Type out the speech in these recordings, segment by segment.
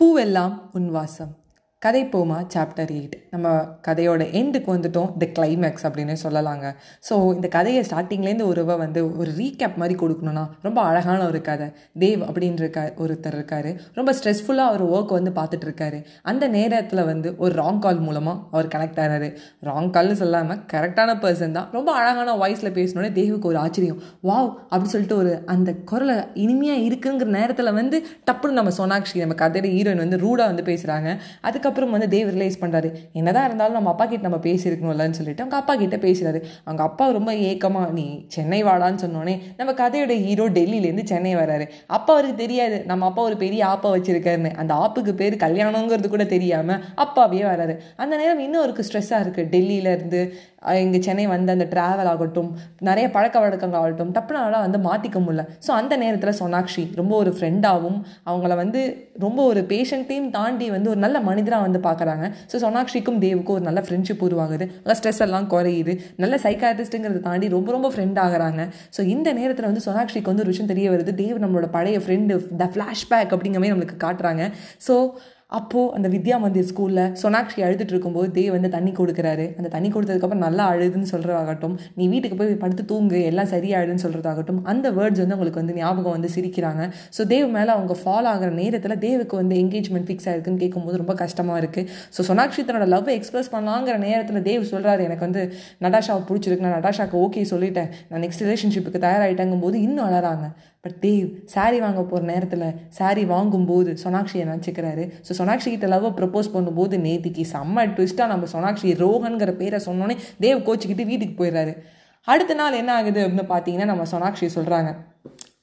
பூவெல்லாம் உன் வாசம். கதை போமா சாப்டர் எயிட் நம்ம கதையோட எண்டுக்கு வந்துட்டோம் த கிளைமேக்ஸ் அப்படின்னு சொல்லலாங்க. ஸோ இந்த கதையை ஸ்டார்டிங்லேருந்து ஒருவ வந்து ஒரு ரீகேப் மாதிரி கொடுக்கணும்னா ரொம்ப அழகான ஒரு கதை. தேவ் அப்படின்ற ஒருத்தர் இருக்காரு. ரொம்ப ஸ்ட்ரெஸ்ஃபுல்லாக அவர் ஒர்க் வந்து பார்த்துட்டு இருக்காரு. அந்த நேரத்தில் வந்து ஒரு ராங் கால் மூலமாக அவர் கனெக்ட் ஆகிறாரு ராங் கால்னு சொல்லாமல் கரெக்டான பர்சன் தான். ரொம்ப அழகான வாய்ஸில் பேசினோடனே தேவுக்கு ஒரு ஆச்சரியம். வாவ் அப்படி சொல்லிட்டு ஒரு அந்த குரலை இனிமையாக இருக்குங்கிற நேரத்தில் வந்து டப்புன்னு நம்ம சோனாக்ஷி நம்ம கதையோட ஹீரோயின் வந்து ரூடாக வந்து பேசுகிறாங்க அதுக்கு அதுக்கப்புறம் வந்து தேவ் ரிலைஸ் பண்ணுறாரு என்னதான் இருந்தாலும் நம்ம அப்பா கிட்ட நம்ம பேசியிருக்கணும்லன்னு சொல்லிட்டு அவங்க அப்பா கிட்ட பேசுறாரு. அவங்க அப்பா ரொம்ப ஏக்கமாக நீ சென்னை வாடான்னு சொன்னோடனே நம்ம கதையோட ஹீரோ டெல்லியிலேருந்து சென்னை வராரு. அப்பா அவருக்கு தெரியாது. நம்ம அப்பா ஒரு பெரிய ஆப்பா வச்சிருக்காருன்னு. அந்த ஆப்புக்கு பேர் கல்யாணங்கிறது கூட தெரியாமல் அப்பாவே வராரு. அந்த நேரம் இன்னும் அவருக்கு ஸ்ட்ரெஸ்ஸாக இருக்குது டெல்லியிலேருந்து இங்கே சென்னை வந்து அந்த ட்ராவல் ஆகட்டும் நிறைய பழக்க வழக்கங்கள் ஆகட்டும் டப்புனு வந்து மாற்றிக்க முடியல. ஸோ அந்த நேரத்தில் சோனாக்ஷி ரொம்ப ஒரு ஃப்ரெண்டாகவும் அவங்கள வந்து ரொம்ப ஒரு பேஷண்ட்டையும் தாண்டி வந்து ஒரு நல்ல மனிதராக வந்து பார்க்குறாங்க. ஸோ சோனாக்ஷிக்கும் தேவுக்கும் ஒரு நல்ல ஃப்ரெண்ட்ஷிப் உருவாகுது. நல்லா ஸ்ட்ரெஸ் எல்லாம் குறையுது. நல்ல சைக்காட்டிஸ்ட்டுங்கிறத தாண்டி ரொம்ப ரொம்ப ஃப்ரெண்ட் ஆகுறாங்க. ஸோ இந்த நேரத்தில் வந்து சோனாக்ஷிக்கு வந்து ஒரு விஷயம் தெரிய வருது. தேவ் நம்மளோட பழைய ஃப்ரெண்டு த ஃப்ளாஷ்பேக் அப்படிங்கிற மாதிரி நம்மளுக்கு காட்டுறாங்க. ஸோ அப்போது அந்த வித்யா மந்திர் ஸ்கூலில் சோனாட்சி அழுதுட்டு இருக்கும்போது தேவ் வந்து தண்ணி கொடுக்குறாரு. அந்த தண்ணி கொடுத்ததுக்கப்புறம் நல்லா அழுதுன்னு சொல்கிறதாகட்டும் நீ வீட்டுக்கு போய் படுத்து தூங்கு எல்லாம் சரியாயிடுன்னு சொல்கிறதாகட்டும் அந்த வேர்ட்ஸ் வந்து உங்களுக்கு வந்து ஞாபகம் வந்து சிரிக்கிறாங்க. ஸோ தேவ் மேலே அவங்க ஃபாலோ ஆகிற நேரத்தில் தேவுக்கு வந்து என்கேஜ்மெண்ட் ஃபிக்ஸ் ஆயிருக்குன்னு கேட்கும்போது ரொம்ப கஷ்டமாக இருக்குது ஸோ சோனாக்ஷி தன்னோட லவ் எக்ஸ்பிரஸ் பண்ணலாங்கிற நேரத்தில் தேவ் சொல்கிறாரு எனக்கு வந்து நடாஷாவை பிடிச்சிருக்கு நான் நடாஷாக்கு ஓகே சொல்லிட்டேன். நான் நெக்ஸ்ட் ரிலேஷன்ஷிப்புக்கு தயாராகிட்டங்கும் போது இன்னும் அழறாங்க. பட் தேவ் சாரி வாங்க போகிற நேரத்தில் சாரி வாங்கும்போது சோனாக்ஷியை நினச்சிக்கிறாரு. ஸோ சோனாக்ஷி கிட்ட லவ் ப்ரப்போஸ் பண்ணும்போது நேத்திக்கு செம்ம ட்விஸ்ட்டாக நம்ம சொனாக்ஷி ரோஹன்கிற பேரை சொன்னோன்னே தேவ் கோச்சிக்கிட்டு வீட்டுக்கு போயிடுறாரு. அடுத்த நாள் என்ன ஆகுது அப்படின்னு பார்த்தீங்கன்னா நம்ம சோனாக்ஷி சொல்கிறாங்க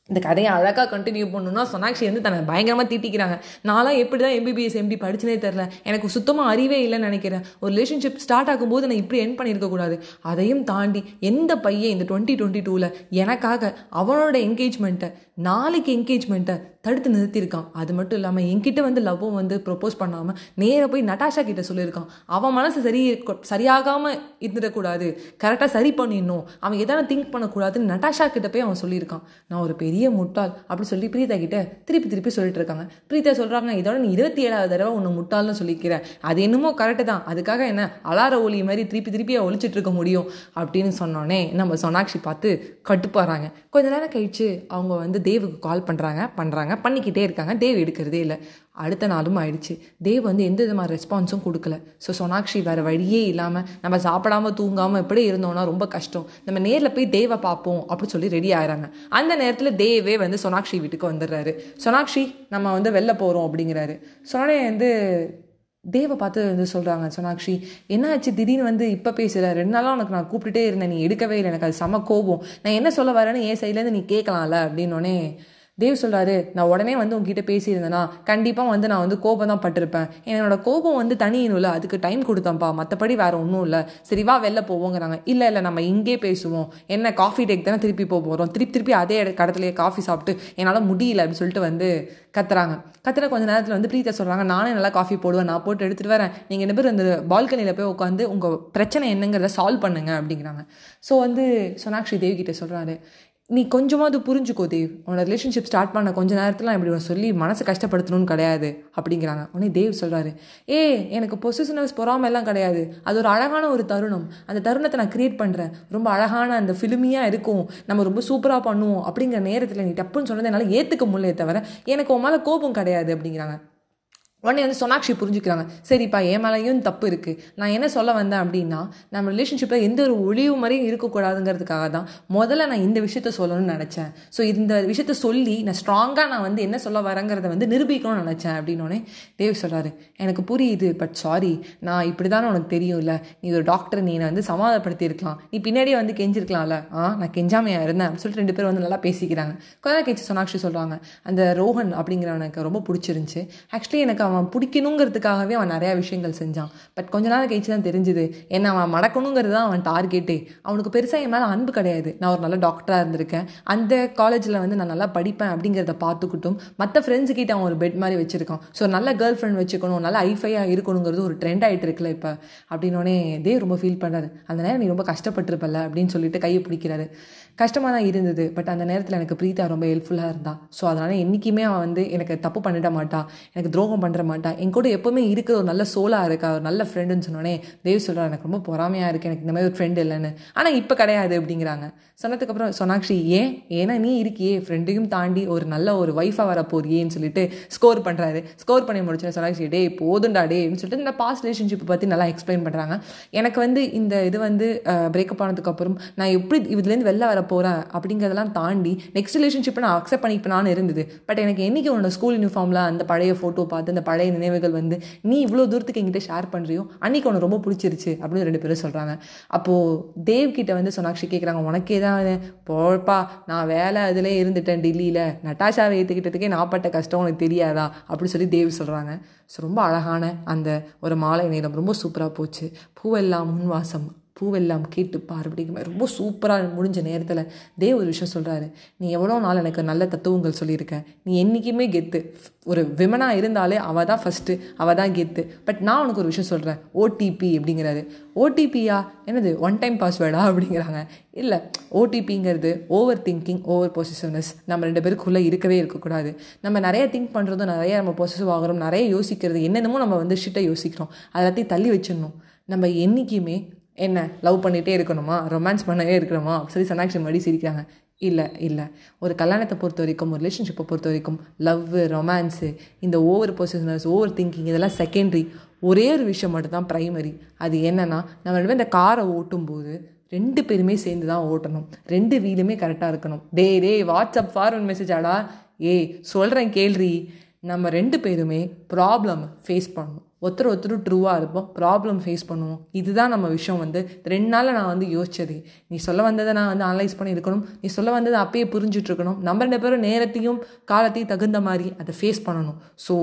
இந்த கதையை அழகாக கண்டினியூ பண்ணணும்னா சோனாக்ஷி வந்து தன்னை பயங்கரமாக தீட்டிக்கிறாங்க. நான்லாம் எப்படி தான் எம்பிபிஎஸ் எம்பி படிச்சுனே தெரில எனக்கு சுத்தமாக அறிவே இல்லைன்னு நினைக்கிறேன். ஒரு ரிலேஷன்ஷிப் ஸ்டார்ட் ஆகும்போது நான் இப்படி என் பண்ணியிருக்கக்கூடாது அதையும் தாண்டி எந்த பையன் இந்த டுவெண்ட்டி டுவெண்ட்டி டூவில் எனக்காக அவனோட என்கேஜ்மெண்ட்டை நாளைக்கு என்கேஜ்மெண்ட்டை தடுத்து நிறுத்தியிருக்கான். அது மட்டும் இல்லாமல் என்கிட்ட வந்து லவ்வும் வந்து ப்ரொப்போஸ் பண்ணாமல் நேராக போய் நட்டாஷா கிட்ட சொல்லியிருக்கான். அவன் மனசு சரி சரியாகாமல் இருந்துடக்கூடாது. கரெக்டாக சரி பண்ணிடணும். அவன் எதனா திங்க் பண்ணக்கூடாதுன்னு நட்டாஷா கிட்ட போய் அவன் சொல்லியிருக்கான். நான் ஒரு பெரிய முட்டாள் அப்படி சொல்லி பிரீதா கிட்ட திருப்பி திருப்பி சொல்லிட்டு இருக்காங்க. பிரீதா சொல்கிறாங்க இதோட நீ இருபத்தி ஏழாவது தடவை ஒன்று முட்டாள்னு சொல்லிக்கிறேன் அது என்னமோ கரெக்டு தான். அதுக்காக என்ன அலார ஒலி மாதிரி திருப்பி திருப்பி ஒழிச்சிட்டு இருக்க முடியும் அப்படின்னு சொன்னோடனே நம்ம சொனாக்ஷி பார்த்து கட்டுப்பாடுறாங்க கொஞ்ச நேரம் கழிச்சு அவங்க வந்து தேவுக்கு கால் பண்ணுறாங்க பண்ணுறாங்க பண்ணிக்கிட்டே இருக்காங்க தேவ் எடுக்கிறதே இல்லை. அடுத்த நாளும் ஆயிடுச்சு. தேவ் வந்து எந்த விதமான ரெஸ்பான்ஸும் கொடுக்கல. ஸோ சோனாக்ஷி வேறு வழியே இல்லாமல் நம்ம சாப்பிடாம தூங்காமல் எப்படி இருந்தோம்னா ரொம்ப கஷ்டம். நம்ம நேரில் போய் தேவை பார்ப்போம் அப்படின்னு சொல்லி ரெடி ஆகிறாங்க அந்த நேரத்தில் தேவே வந்து சோனாக்ஷி வீட்டுக்கு வந்துடுறாரு. சோனாக்ஷி நம்ம வந்து வெளில போகிறோம் அப்படிங்கிறாரு. சொன்னே வந்து தேவை பார்த்து வந்து சொல்கிறாங்க சோனாக்ஷி என்னாச்சு? திடீர்னு வந்து இப்போ பேசுகிற ரெண்டு நாளாக உனக்கு நான் கூப்பிட்டுட்டே இருந்தேன். நீ எடுக்கவே இல்லை. எனக்கு அது செம கோபம். நான் என்ன சொல்ல வரேன்னு என் சைட்லேருந்து நீ கேட்கலாம்ல? அப்படின்னோடனே தேவ் சொல்கிறாரு நான் உடனே வந்து உங்ககிட்ட பேசியிருந்தேன்னா கண்டிப்பாக வந்து நான் வந்து கோபம் தான் பட்டிருப்பேன். என்னோட கோபம் வந்து தனியணும்ல அதுக்கு டைம் கொடுத்தேன்ப்பா. மற்றபடி வேறு ஒன்றும் இல்லை. சரி வா வெளில போவோங்கிறாங்க. இல்லை இல்லை நம்ம இங்கே பேசுவோம். என்ன காஃபி டேக் தானே திருப்பி போக போகிறோம் திருப்பி திருப்பி அதே கடத்துலேயே காஃபி சாப்பிட்டு என்னால் முடியல அப்படின்னு சொல்லிட்டு வந்து கத்துறாங்க. கத்துற கொஞ்ச நேரத்தில் வந்து பிரீத்தா சொல்கிறாங்க நானே நல்லா காஃபி போடுவேன். நான் போட்டு எடுத்துகிட்டு வரேன். நீங்கள் என்ன பேர் இந்த பால்கனியில் போய் உட்காந்து உங்கள் பிரச்சனை என்னங்கிறத சால்வ் பண்ணுங்க அப்படிங்கிறாங்க. ஸோ வந்து சோனாக்ஷி தேவி கிட்ட சொல்கிறாரு நீ கொஞ்சமாவது புரிஞ்சுக்கோ தேவ். உன்னோட ரிலேஷன்ஷிப் ஸ்டார்ட் பண்ண கொஞ்ச நேரத்தில் இப்படி உன்னை சொல்லி மனசை கஷ்டப்படுத்தணும்னு கிடையாது அப்படிங்கிறாங்க. உடனே தேவ் சொல்கிறாரு ஏ எனக்கு பொசிஷனஸ் பொறாமல் எல்லாம் கிடையாது. அது ஒரு அழகான ஒரு தருணம். அந்த தருணத்தை நான் க்ரியேட் பண்ணுறேன் ரொம்ப அழகான அந்த ஃபிலிமியாக இருக்கும். நம்ம ரொம்ப சூப்பராக பண்ணுவோம். அப்படிங்கிற நேரத்தில் நீ டப்புன்னு சொன்னதை என்னால் ஏற்றுக்க முடியல தவிர எனக்கு உன் மேலே கோபம் கிடையாது அப்படிங்கிறாங்க. உடனே வந்து சோனாக்ஷி புரிஞ்சுக்கிறாங்க. சரிப்பா என் மேலேயும் தப்பு இருக்குது நான் என்ன சொல்ல வந்தேன் அப்படின்னா நம்ம ரிலேஷன்ஷிப்பில் எந்த ஒரு ஒளிவு மாதிரியும் இருக்கக்கூடாதுங்கிறதுக்காக தான் முதல்ல நான் இந்த விஷயத்த சொல்லணும்னு நினச்சேன். ஸோ இந்த விஷயத்த சொல்லி நான் ஸ்ட்ராங்காக நான் வந்து என்ன சொல்ல வரேங்கிறத வந்து நிரூபிக்கணும்னு நினச்சேன் அப்படின்னோடனே தேவ் சொல்கிறாரு எனக்கு புரியுது பட் சாரி நான் இப்படி தானே உனக்கு தெரியும்ல. நீ ஒரு டாக்டர் நீ என்னை வந்து சமாதானப்படுத்தியிருக்கலாம். நீ பின்னாடியே வந்து கெஞ்சிருக்கலாம்ல. ஆ நான் கெஞ்சாமையாக இருந்தேன். அப்படின்னு சொல்லிட்டு ரெண்டு பேரும் வந்து நல்லா பேசிக்கிறாங்க. கொஞ்ச கெஞ்சி கழிச்சு சோனாக்ஷி சொல்கிறாங்க அந்த ரோஹன் அப்படிங்கிறவனுக்கு ரொம்ப பிடிச்சிருந்துச்சு. ஆக்சுவலி எனக்கு அவன் பிடிக்கணுங்கிறதுக்காகவே அவன் நிறையா விஷயங்கள் செஞ்சான். பட் கொஞ்ச நாள் கழிச்சு தான் தெரிஞ்சுது. என்ன அவன் மடக்கணுங்கிறது தான் அவன் டார்கெட்டே அவனுக்கு பெருசாக என் மேலே அன்பு கிடையாது. நான் ஒரு நல்ல டாக்டராக இருந்திருக்கேன். அந்த காலேஜில் வந்து நான் நல்லா படிப்பேன் அப்படிங்கிறத பார்த்துக்கிட்டும் மற்ற ஃப்ரெண்ட்ஸுக்கிட்ட அவன் ஒரு பெட் மாதிரி வச்சிருக்கான். ஸோ நல்ல கேர்ள் ஃப்ரெண்ட் வச்சுக்கணும் நல்ல ஐஃபையாக இருக்கணுங்கிறது ஒரு ட்ரெண்ட் ஆகிட்டு இருக்குல்ல இப்போ. அப்படின்னோடனே இதே ரொம்ப ஃபீல் பண்ணுறாரு அந்த நேரம் நீ ரொம்ப கஷ்டப்பட்டிருப்பல அப்படின்னு சொல்லிட்டு கையை பிடிக்கிறாரு. கஷ்டமாக தான் இருந்தது. பட் அந்த நேரத்தில் எனக்கு பிரீத்தா ரொம்ப ஹெல்ப்ஃபுல்லாக இருந்தா. ஸோ அதனால் என்றைக்குமே அவன் வந்து எனக்கு தப்பு பண்ணிட மாட்டா. எனக்கு துரோகம் பண்ணுற மாட்டான். என் கூட எப்போவுமே இருக்கிற ஒரு நல்ல சோலாக இருக்கா? ஒரு நல்ல ஃப்ரெண்டுன்னு சொன்னோடனே தேவ் சொல்கிறார் எனக்கு ரொம்ப பொறாமையாக இருக்குது எனக்கு இந்த மாதிரி ஒரு ஃப்ரெண்டு இல்லைன்னு. ஆனால் இப்போ கிடையாது அப்படிங்கிறாங்க. சொன்னதுக்கப்புறம் சோனாக்ஷி ஏன்? ஏன்னா நீ இருக்கியே. ஃப்ரெண்டையும் தாண்டி ஒரு நல்ல ஒரு ஒய்ஃபாக வர போறியேன்னு சொல்லிட்டு ஸ்கோர் பண்ணுறாரு ஸ்கோர் பண்ணி முடிச்சு சோனாக்ஷி டே போதுண்டா டேன்னு சொல்லிட்டு இந்த பாஸ்ட் ரிலேஷன்ஷிப்பை பற்றி நல்லா எக்ஸ்பிளைன் பண்ணுறாங்க எனக்கு வந்து இந்த இது வந்து பிரேக்கப் ஆனதுக்கப்புறம் நான் எப்படி இதுலேருந்து வெளில வர போகிறேன் அப்படிங்கிறதெல்லாம் தாண்டி நெக்ஸ்ட் ரிலேஷன்ஷிப்பை நான் அக்செப்ட் பண்ணிப்பேனான்னு இருந்தது. பட் எனக்கு என்றைக்கு உன்னோட ஸ்கூல் யூனிஃபார்மில் அந்த பழைய ஃபோட்டோ பார்த்து அந்த பழைய நினைவுகள் வந்து நீ இவ்வளோ தூரத்துக்கு எங்கிட்ட ஷேர் பண்ணுறியோ அன்றைக்கி உனக்கு ரொம்ப பிடிச்சிருச்சு. அப்படின்னு ரெண்டு பேரும் சொல்கிறாங்க அப்போது தேவ் கிட்டே வந்து சோனாக்ஷி கேட்குறாங்க உனக்கே தான் போப்பா நான் வேலை அதிலே இருந்துட்டேன் டெல்லியில். நட்டாஷாவை ஏற்றுக்கிட்டதுக்கே நான் பட்ட கஷ்டம் உனக்கு தெரியாதா? அப்படின்னு சொல்லி தேவ் சொல்கிறாங்க ஸோ ரொம்ப அழகான அந்த ஒரு மாலை நேரம். ரொம்ப சூப்பராக போச்சு. பூவெல்லாம் முன்வாசம். பூவெல்லாம் கேட்டு அப்படிங்கிற ரொம்ப சூப்பராக முடிஞ்ச நேரத்தில் தேவ ஒரு விஷயம் சொல்கிறாரு நீ எவ்வளோ நாள் எனக்கு நல்ல தத்துவங்கள் சொல்லியிருக்க? நீ என்றைக்குமே கெத்து. ஒரு விமனாக இருந்தாலே அவள் தான் ஃபஸ்ட்டு அவள் தான் கெத்து. பட் நான் உனக்கு ஒரு விஷயம் சொல்கிறேன் ஓடிபி அப்படிங்கிறாரு. ஓடிபியா என்னது? ஒன் டைம் பாஸ்வேர்டா அப்படிங்கிறாங்க. இல்லை ஓடிபிங்கிறது ஓவர் திங்கிங் ஓவர் பொசிசிவ்னஸ் நம்ம ரெண்டு பேருக்குள்ளே இருக்கவே இருக்கக்கூடாது. நம்ம நிறைய திங்க் பண்ணுறதும் நிறைய நம்ம பொசிசிவ் ஆகிறோம் நிறைய யோசிக்கிறது என்னென்னமோ நம்ம வந்து ஷிட்டை யோசிக்கிறோம். எல்லாத்தையும் தள்ளி வச்சிடணும். நம்ம என்றைக்குமே என்ன லவ் பண்ணிகிட்டே இருக்கணுமா? ரொமான்ஸ் பண்ணவே இருக்கணுமா? சொல்லி சனாக்ஷி மறுபடி சிரிக்கிறாங்க. இல்லை இல்லை. ஒரு கல்யாணத்தை பொறுத்த வரைக்கும் ஒரு ரிலேஷன்ஷிப்பை பொறுத்த வரைக்கும் லவ் ரொமான்ஸு இந்த ஓவர் பொசிஷனஸ் ஓவர் திங்கிங் இதெல்லாம் செகண்டரி ஒரே ஒரு விஷயம் மட்டும்தான் ப்ரைமரி அது என்னென்னா நம்ம இந்த காரை ஓட்டும்போது ரெண்டு பேருமே சேர்ந்து தான் ஓட்டணும். ரெண்டு வீலுமே கரெக்டாக இருக்கணும். டே டே வாட்ஸ்அப் ஃபார்வர்ட் மெசேஜ் ஆடா. ஏய் சொல்கிறேன் கேள்றி. நம்ம ரெண்டு பேருமே ப்ராப்ளம் ஃபேஸ் பண்ணணும். ஒருத்தர் ஒருத்தர் ட்ரூவாக இருப்போம் ப்ராப்ளம் ஃபேஸ் பண்ணுவோம். இதுதான் நம்ம விஷயம் வந்து. ரெண்டு நாளில் நான் வந்து யோசிச்சது. நீ சொல்ல வந்ததை நான் வந்து அனலைஸ் பண்ணி இருக்கணும். நீ சொல்ல வந்ததை அப்பயே புரிஞ்சுட்ருக்கணும் நம்ம ரெண்டு பேரும் நேரத்தையும் காலத்தையும் தகுந்த மாதிரி அதை ஃபேஸ் பண்ணணும். ஸோ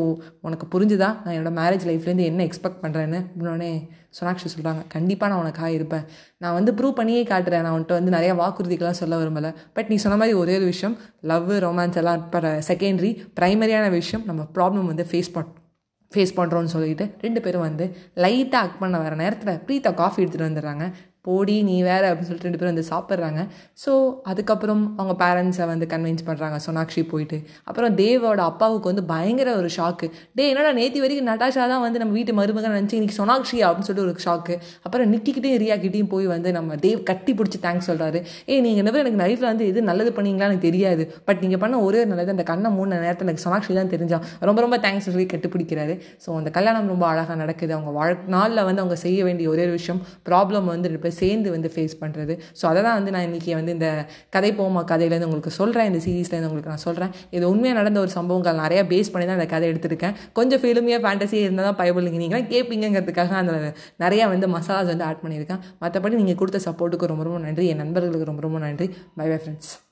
உனக்கு புரிஞ்சுதா? நான் என்னோடய மேரேஜ் லைஃப்லேருந்து என்ன எக்ஸ்பெக்ட் பண்ணுறேன்னு அப்படின்னே சோனாக்ஷி சொல்கிறாங்க கண்டிப்பாக நான் உனக்காக இருப்பேன். நான் வந்து ப்ரூவ் பண்ணியே காட்டுறேன். நான் வந்துட்டு வந்து நிறைய வாக்குறுதிகளாக சொல்ல விரும்பலை. பட் நீ சொன்ன மாதிரி ஒரே ஒரு விஷயம் லவ் ரொமான்ஸ் எல்லாம் செகண்டரி ப்ரைமரியான விஷயம் நம்ம ப்ராப்ளம் வந்து ஃபேஸ் பண்ணோம் ஃபேஸ் பண்ணுறோன்னு சொல்லிட்டு ரெண்டு பேரும் வந்து லைட்டாக அக் பண்ண வர நேரத்தில் ப்ரீத்தா காஃபி எடுத்துகிட்டு வந்துடுறாங்க. போடி நீ வேறு அப்படின்னு சொல்லிட்டு ரெண்டு பேரும் வந்து சாப்பிட்றாங்க. ஸோ அதுக்கப்புறம் அவங்க பேரண்ட்ஸை வந்து கன்வின்ஸ் பண்ணுறாங்க சோனாக்ஷி போயிட்டு. அப்புறம் தேவோட அப்பாவுக்கு வந்து பயங்கர ஒரு ஷாக்கு டே என்னடா நேற்று வரைக்கும் நட்டாஷா தான் வந்து நம்ம வீட்டு மருமகன் நினச்சி இன்றைக்கி சோனாக்ஷி அப்படின்னு சொல்லிட்டு ஒரு ஷாக்கு அப்புறம் நிக்கிக்கிட்டே ரியாக்கிட்டையும் போய் வந்து நம்ம தேவ் கட்டி பிடிச்சி தேங்க்ஸ் சொல்கிறாரு ஏ நீங்கள் என்ன எனக்கு லைஃப்பில் வந்து எது நல்லது பண்ணீங்களா எனக்கு தெரியாது. பட் நீங்கள் பண்ண ஒரே ஒரு நல்லது அந்த கண்ணை மூணு நேரத்தில் எனக்கு சோனாக்ஷி தான் தெரிஞ்சா. ரொம்ப ரொம்ப தேங்க்ஸ் சொல்லி கட்டுப்பிடிக்கிறாரு. ஸோ அந்த கல்யாணம் ரொம்ப அழகாக நடக்குது. அவங்க வாழ் நாளில் வந்து அவங்க செய்ய வேண்டிய ஒரே ஒரு விஷயம் ப்ராப்ளம் வந்து கூட சேர்ந்து வந்து ஃபேஸ் பண்ணுறது ஸோ அதை தான் வந்து நான் இன்றைக்கி வந்து இந்த கதை போமா கதையிலேருந்து உங்களுக்கு சொல்கிறேன் இந்த சீரீஸ்லேருந்து உங்களுக்கு நான் சொல்கிறேன் இது உண்மையாக நடந்த ஒரு சம்பவங்கள் நிறையா பேஸ் பண்ணி தான் இந்த கதை எடுத்திருக்கேன். கொஞ்சம் ஃபிலிமியாக ஃபேண்டசியாக இருந்தால் தான் பயபிள் நீங்களாம் கேட்பீங்கிறதுக்காக அந்த நிறையா வந்து மசாலாஸ் வந்து ஆட் பண்ணியிருக்கேன். மற்றபடி நீங்கள் கொடுத்த சப்போர்ட்டுக்கு ரொம்ப ரொம்ப நன்றி. என் நண்பர்களுக்கு ரொம்ப ரொம்ப நன்றி. By bye friends